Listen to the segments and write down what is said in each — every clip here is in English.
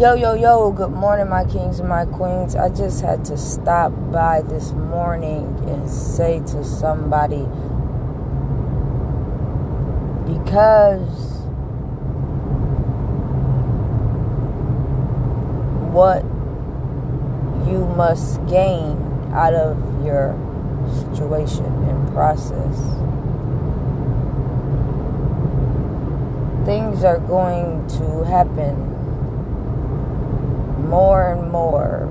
Yo, yo, yo, good morning, my kings and my queens. I just had to stop by this morning and say to somebody because what you must gain out of your situation and process. Things are going to happen more and more,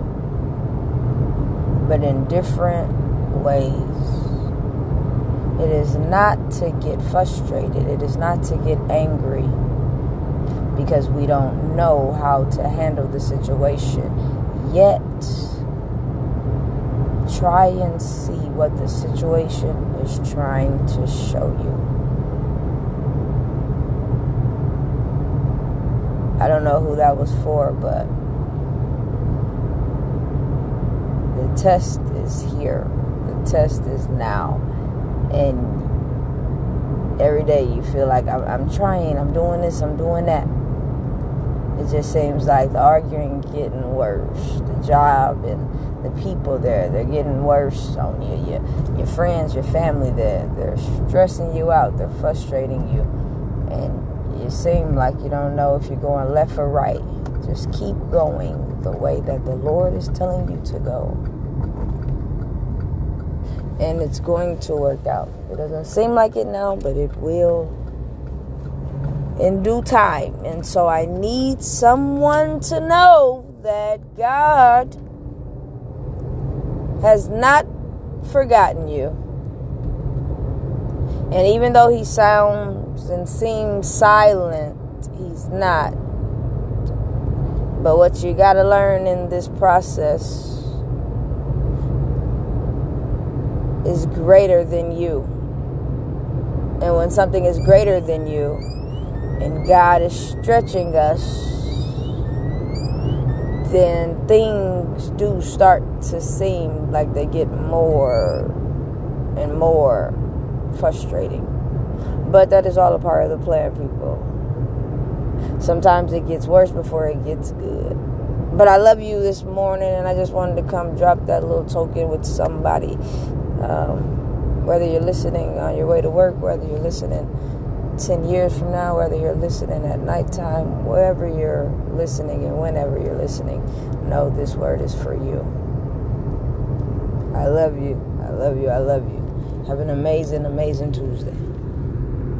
but in different ways. It is not to get frustrated, it is not to get angry because we don't know how to handle the situation. Yet, try and see what the situation is trying to show you. I don't know who that was for, but the test is here. The test is now. And every day you feel like I'm, I'm trying, I'm doing this, I'm doing that. It just seems like the arguing getting worse. The job and the people there, they're getting worse on you. Your, your friends, your family, they're, they're stressing you out. They're frustrating you. And you seem like you don't know if you're going left or right. Just keep going the way that the Lord is telling you to go. And it's going to work out. It doesn't seem like it now, but it will in due time. And so I need someone to know that God has not forgotten you. And even though he sounds and seems silent, he's not. But what you got to learn in this process is greater than you. And when something is greater than you, and God is stretching us, then things do start to seem like they get more and more frustrating. But that is all a part of the plan, people. Sometimes it gets worse before it gets good. But I love you this morning, and I just wanted to come drop that little token with somebody. Um, whether you're listening on your way to work, whether you're listening 10 years from now, whether you're listening at nighttime, wherever you're listening and whenever you're listening, know this word is for you. I love you. I love you. I love you. Have an amazing, amazing Tuesday.